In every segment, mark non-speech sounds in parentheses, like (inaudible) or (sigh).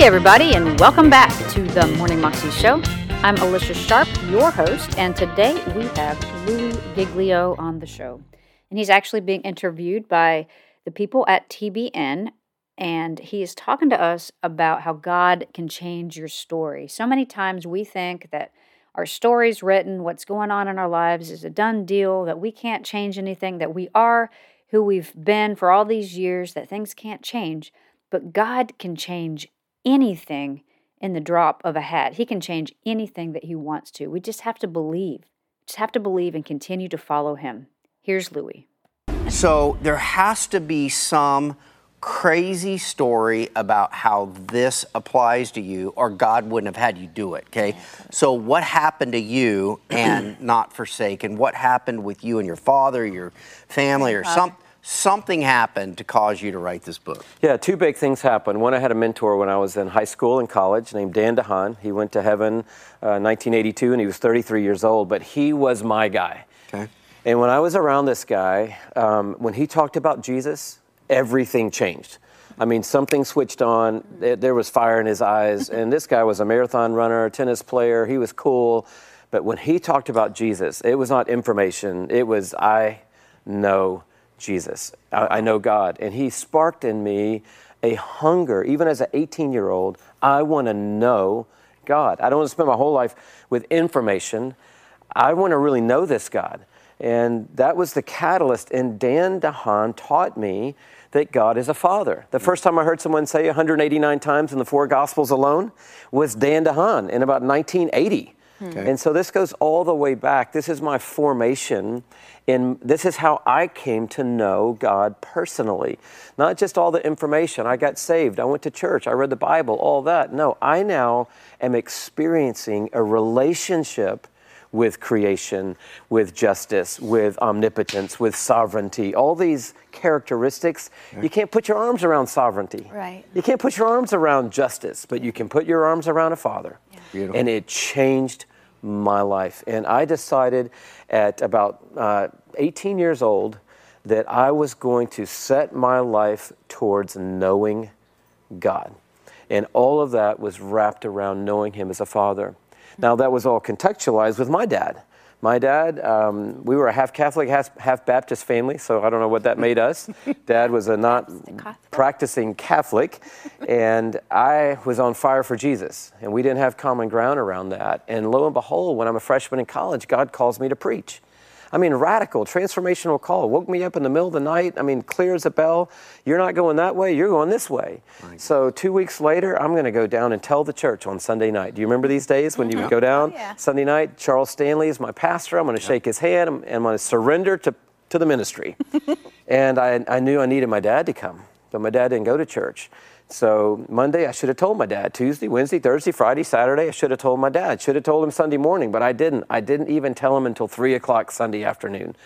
Hey, everybody, and welcome back to the Morning Moxie Show. I'm Alicia Sharp, your host, and today we have Louie Giglio on the show. And he's actually being interviewed by the people at TBN, and he is talking to us about how God can change your story. So many times we think that our story's written, what's going on in our lives is a done deal, that we can't change anything, that we are who we've been for all these years, that things can't change. But God can change anything in the drop of a hat. He can change anything that He wants to. We just have to believe. Just have to believe and continue to follow Him. Here's Louie. So there has to be some crazy story about how this applies to you, or God wouldn't have had you do it. Okay. So what happened to you and not forsaken? What happened with you and your father, your family, or some something happened to cause you to write this book? Yeah, two big things happened. One, I had a mentor when I was in high school and college named Dan DeHaan. He went to heaven uh, 1982 and he was 33 years old, but he was my guy. Okay. And when I was around this guy, um, when he talked about Jesus, everything changed. I mean, something switched on. There was fire in his eyes. And this guy was a marathon runner, a tennis player. He was cool. But when he talked about Jesus, it was not information. It was, I know Jesus. I, I know God. And he sparked in me a hunger, even as an 18 year old. I want to know God. I don't want to spend my whole life with information. I want to really know this God. And that was the catalyst. And Dan DeHaan taught me that God is a father. The first time I heard someone say 189 times in the four Gospels alone was Dan DeHaan in about 1980. Okay. And so this goes all the way back. This is my formation, and this is how I came to know God personally. Not just all the information. I got saved, I went to church, I read the Bible, all that. No, I now am experiencing a relationship with creation, with justice, with omnipotence, with sovereignty, all these characteristics. You can't put your arms around sovereignty. Right. You can't put your arms around justice, but you can put your arms around a father. Beautiful. And it changed my life. And I decided at about uh, 18 years old that I was going to set my life towards knowing God. And all of that was wrapped around knowing Him as a father. Now, that was all contextualized with my dad. My dad, um, we were a half Catholic, half, half, Baptist family, so I don't know what that made us. (laughs) dad was a not practicing Catholic, and I was on fire for Jesus, and we didn't have common ground around that. And lo and behold, when I'm a freshman in college, God calls me to preach. I mean, radical, transformational call. Woke me up in the middle of the night. I mean, clear as a bell. You're not going that way, you're going this way. Right. So, two weeks later, I'm going to go down and tell the church on Sunday night. Do you remember these days when you would go down? Oh, yeah. Sunday night, Charles Stanley is my pastor. I'm going to shake his hand and I'm going to surrender to, to the ministry. (laughs) and I, I knew I needed my dad to come, but my dad didn't go to church. So Monday, I should have told my dad. Tuesday, Wednesday, Thursday, Friday, Saturday, I should have told my dad. Should have told him Sunday morning, but I didn't. I didn't even tell him until 3 o'clock Sunday afternoon.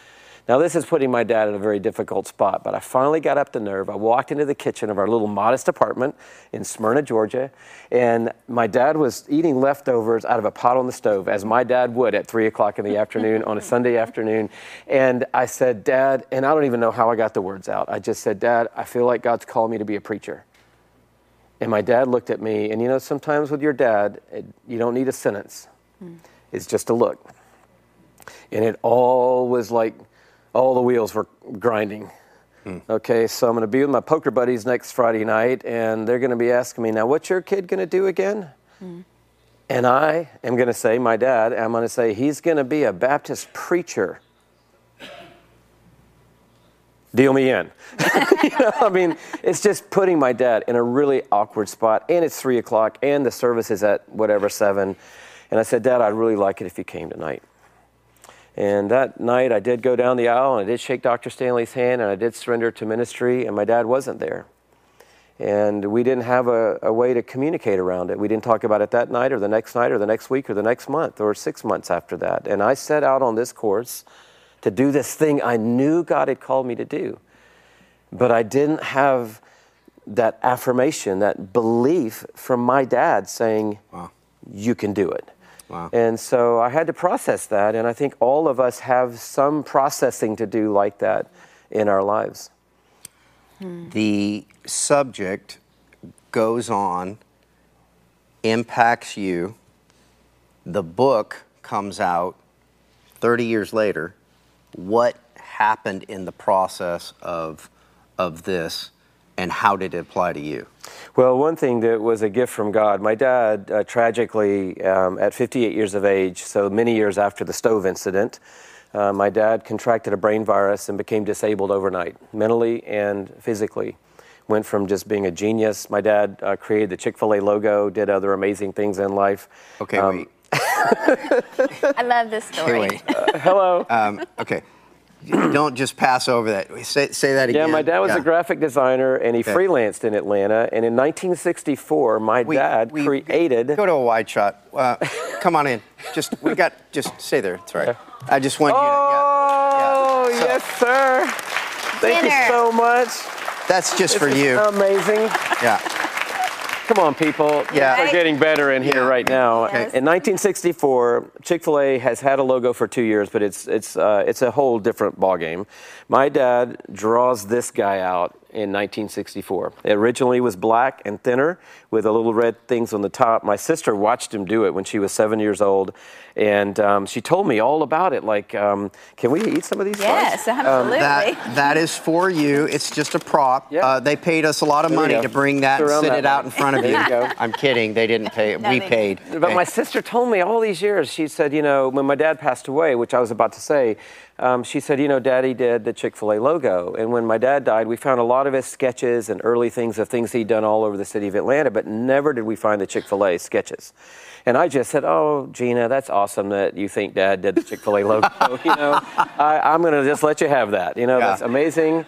Now, this is putting my dad in a very difficult spot, but I finally got up the nerve. I walked into the kitchen of our little modest apartment in Smyrna, Georgia, and my dad was eating leftovers out of a pot on the stove, as my dad would at 3 o'clock in the afternoon on a Sunday afternoon. And I said, Dad, and I don't even know how I got the words out. I just said, Dad, I feel like God's called me to be a preacher. And my dad looked at me, and you know, sometimes with your dad, it, you don't need a sentence, mm. it's just a look. And it all was like, all the wheels were grinding. Hmm. Okay, so I'm going to be with my poker buddies next Friday night, and they're going to be asking me, now, what's your kid going to do again? Hmm. And I am going to say, my dad, I'm going to say, he's going to be a Baptist preacher. Deal me in. (laughs) you know, I mean, it's just putting my dad in a really awkward spot, and it's three o'clock, and the service is at whatever, seven. And I said, Dad, I'd really like it if you came tonight. And that night, I did go down the aisle and I did shake Dr. Stanley's hand and I did surrender to ministry, and my dad wasn't there. And we didn't have a, a, way to communicate around it. We didn't talk about it that night or the next night or the next week or the next month or six months after that. And I set out on this course to do this thing I knew God had called me to do. But I didn't have that affirmation, that belief from my dad saying, wow. You can do it. Wow. And so I had to process that, and I think all of us have some processing to do like that in our lives. Hmm. The subject goes on impacts you. The book comes out 30 years later. What happened in the process of, of this and how did it apply to you? Well, one thing that was a gift from God, my dad uh, tragically, um, at 58 years of age, so many years after the stove incident, uh, my dad contracted a brain virus and became disabled overnight, mentally and physically. Went from just being a genius. My dad uh, created the Chick fil A logo, did other amazing things in life. Okay, Um, wait. (laughs) I love this Okay, story. wait. Hello. Um, okay. Don't just pass over that. Say, say that again. Yeah, my dad was Yeah. a graphic designer and he Okay. freelanced in Atlanta. And in 1964, my We- dad we- created. Go to a wide shot. Uh, come on in. Just we got. Just stay there. It's all right. I just want you to. Oh, Yeah. So- yes, sir. Thank Dinner. you so much. That's just for This is you. Amazing. Yeah. Come on, people. Yeah. We're getting better in here Yeah. right now. Okay. In 1964, Chick-fil-A has had a logo for two years, but it's it's uh, it's a whole different ballgame. My dad draws this guy out in 1964. It originally was black and thinner with a little red things on the top. My sister watched him do it when she was seven years old, and um, she told me all about it. Like, um, can we eat some of these? Yes, buns? absolutely. That that is for you. It's just a prop. Yeah. Uh, they paid us a lot of There money to bring that and sit that it out in front of you. you go. I'm kidding. They didn't pay. (laughs) No, we they paid. But Okay. my sister told me all these years, she said, you know, when my dad passed away, which I was about to say, um, she said, you know, Daddy did the Chick fil A logo. And when my dad died, we found a lot of his sketches and early things of things he'd done all over the city of Atlanta, but never did we find the Chick fil A sketches. And I just said, oh, Gina, that's awesome that you think Dad did the Chick fil A logo. (laughs) you know, I, I'm going to just let you have that. You know, Yeah. that's amazing.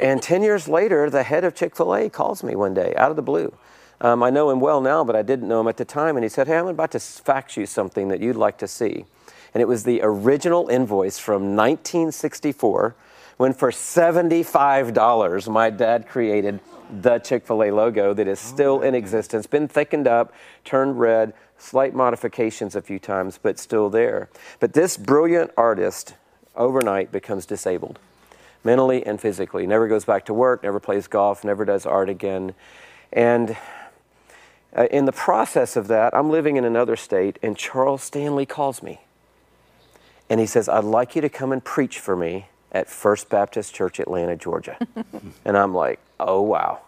and 10 years later, the head of Chick fil A calls me one day out of the blue. Um, I know him well now, but I didn't know him at the time. And he said, Hey, I'm about to fax you something that you'd like to see. And it was the original invoice from 1964 when, for $75, my dad created the Chick fil A logo that is still in existence, been thickened up, turned red, slight modifications a few times, but still there. But this brilliant artist overnight becomes disabled mentally and physically. Never goes back to work, never plays golf, never does art again. And uh, in the process of that, I'm living in another state, and Charles Stanley calls me. And he says, I'd like you to come and preach for me at First Baptist Church, Atlanta, Georgia. (laughs) and I'm like, oh, wow.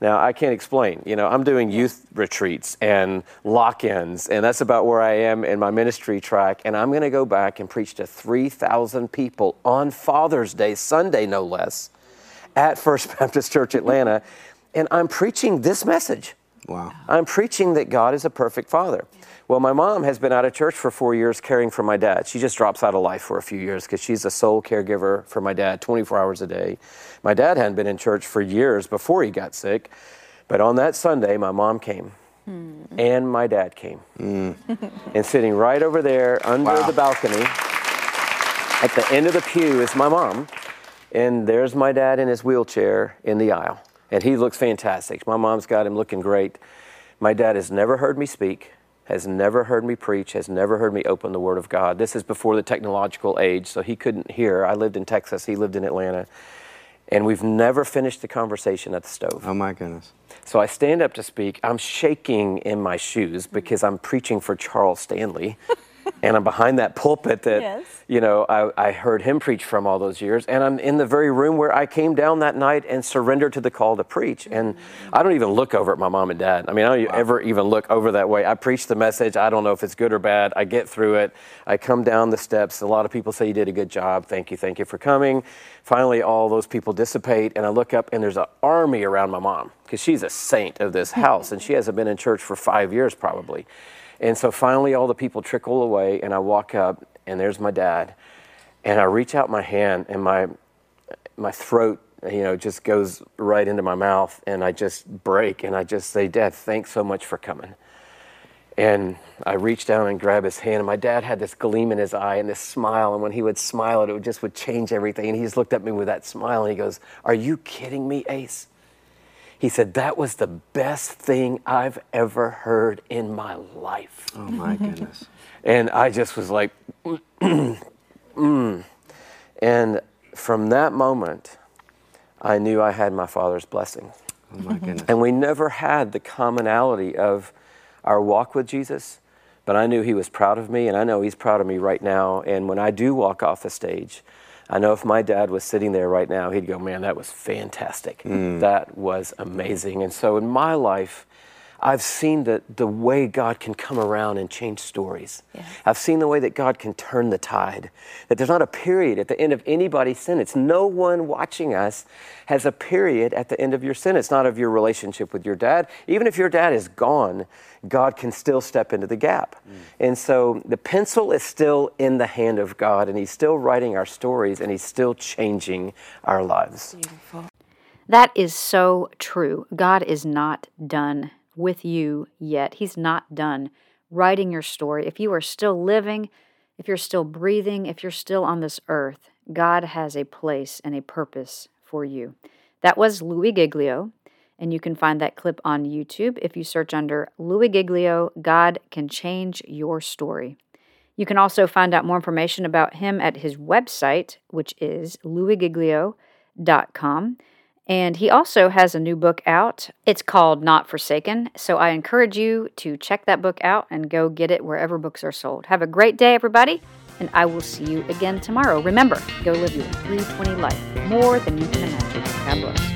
Now, I can't explain. You know, I'm doing youth retreats and lock ins, and that's about where I am in my ministry track. And I'm going to go back and preach to 3,000 people on Father's Day, Sunday no less, at First (laughs) Baptist Church, Atlanta. And I'm preaching this message. Wow. I'm preaching that God is a perfect father. Well, my mom has been out of church for four years caring for my dad. She just drops out of life for a few years because she's a sole caregiver for my dad 24 hours a day. My dad hadn't been in church for years before he got sick. But on that Sunday, my mom came hmm. and my dad came. Hmm. and sitting right over there under Wow. the balcony at the end of the pew is my mom. And there's my dad in his wheelchair in the aisle. And he looks fantastic. My mom's got him looking great. My dad has never heard me speak, has never heard me preach, has never heard me open the Word of God. This is before the technological age, so he couldn't hear. I lived in Texas, he lived in Atlanta. And we've never finished the conversation at the stove. Oh my goodness. So I stand up to speak. I'm shaking in my shoes because I'm preaching for Charles Stanley. (laughs) and I'm behind that pulpit that, Yes. you know, I, I heard him preach from all those years. And I'm in the very room where I came down that night and surrendered to the call to preach. And I don't even look over at my mom and dad. I mean, I don't ever even look over that way. I preach the message. I don't know if it's good or bad. I get through it. I come down the steps. A lot of people say you did a good job. Thank you. Thank you for coming. Finally, all those people dissipate. And I look up and there's an army around my mom because she's a saint of this (laughs) house. And she hasn't been in church for five years probably. And so finally, all the people trickle away, and I walk up, and there's my dad. And I reach out my hand, and my, my throat, you know, just goes right into my mouth, and I just break, and I just say, Dad, thanks so much for coming. And I reach down and grab his hand, and my dad had this gleam in his eye and this smile, and when he would smile, it would just would change everything. And he just looked at me with that smile, and he goes, Are you kidding me, Ace? He said, That was the best thing I've ever heard in my life. Oh my (laughs) goodness. And I just was like, (clears throat) mm. And from that moment, I knew I had my father's blessing. Oh my goodness. And we never had the commonality of our walk with Jesus, but I knew He was proud of me, and I know He's proud of me right now. And when I do walk off the stage, I know if my dad was sitting there right now, he'd go, Man, that was fantastic. Mm. That was amazing. And so in my life, I've seen the, the way God can come around and change stories. I've seen the way that God can turn the tide. That there's not a period at the end of anybody's sentence. No one watching us has a period at the end of your sentence, not of your relationship with your dad. Even if your dad is gone, God can still step into the gap. Mm. And so the pencil is still in the hand of God, and He's still writing our stories, and He's still changing our lives. That is so true. God is not done with you yet. He's not done writing your story. If you are still living, if you're still breathing, if you're still on this earth, God has a place and a purpose for you. That was Louie Giglio, and you can find that clip on YouTube if you search under Louie Giglio God Can Change Your Story. You can also find out more information about him at his website, which is louiegiglio.com. And he also has a new book out. It's called Not Forsaken. So I encourage you to check that book out and go get it wherever books are sold. Have a great day, everybody, and I will see you again tomorrow. Remember, go live your 320 life more than you can imagine. God bless.